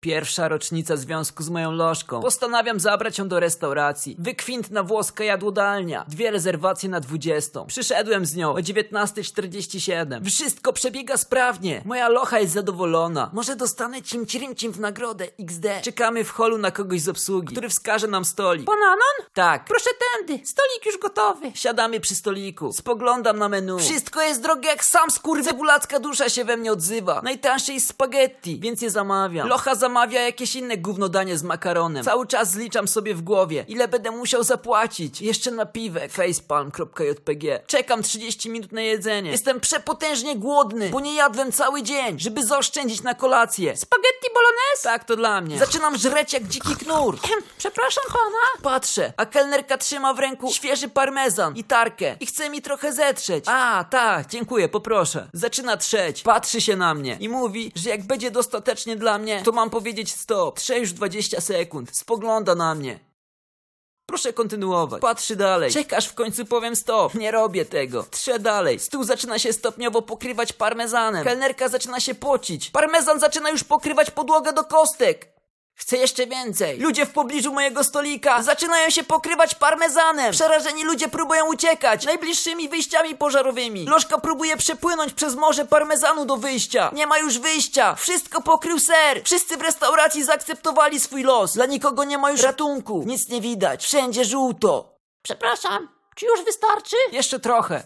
Pierwsza rocznica związku z moją lożką. Postanawiam zabrać ją do restauracji. Wykwintna włoska jadłodalnia. Dwie rezerwacje na 20. Przyszedłem z nią o 19.47. Wszystko przebiega sprawnie. Moja locha jest zadowolona. Może dostanę cimcirimcim w nagrodę XD. Czekamy w holu na kogoś z obsługi, który wskaże nam stolik. Bananon? Tak. Proszę tędy, stolik już gotowy. Siadamy przy stoliku. Spoglądam na menu. Wszystko jest drogie jak sam skór. Cebulacka dusza się we mnie odzywa. Najtańsze jest spaghetti, więc je zamawiam. Locha zamawia jakieś inne gówno danie z makaronem. Cały czas zliczam sobie w głowie, ile będę musiał zapłacić. Jeszcze napiwek. Facepalm.jpg. Czekam 30 minut na jedzenie. Jestem przepotężnie głodny, bo nie jadłem cały dzień, żeby zaoszczędzić na kolację. Spaghetti bolognese? Tak, to dla mnie. Zaczynam żreć jak dziki knur. Przepraszam pana. Patrzę, a kelnerka trzyma w ręku świeży parmezan i tarkę i chce mi trochę zetrzeć. A, tak, dziękuję, poproszę. Zaczyna trzeć, patrzy się na mnie i mówi, że jak będzie dostatecznie dla mnie, to mam powiedzieć stop. Trze już 20 sekund. Spogląda na mnie. Proszę kontynuować. Patrzy dalej. Czekasz w końcu powiem stop. Nie robię tego. Trze dalej. Stół zaczyna się stopniowo pokrywać parmezanem. Kelnerka zaczyna się pocić. Parmezan zaczyna już pokrywać podłogę do kostek. Chcę jeszcze więcej. Ludzie w pobliżu mojego stolika zaczynają się pokrywać parmezanem. Przerażeni ludzie próbują uciekać najbliższymi wyjściami pożarowymi. Lożka próbuje przepłynąć przez morze parmezanu do wyjścia. Nie ma już wyjścia. Wszystko pokrył ser. Wszyscy w restauracji zaakceptowali swój los. Dla nikogo nie ma już ratunku. Nic nie widać. Wszędzie żółto. Przepraszam, czy już wystarczy? Jeszcze trochę.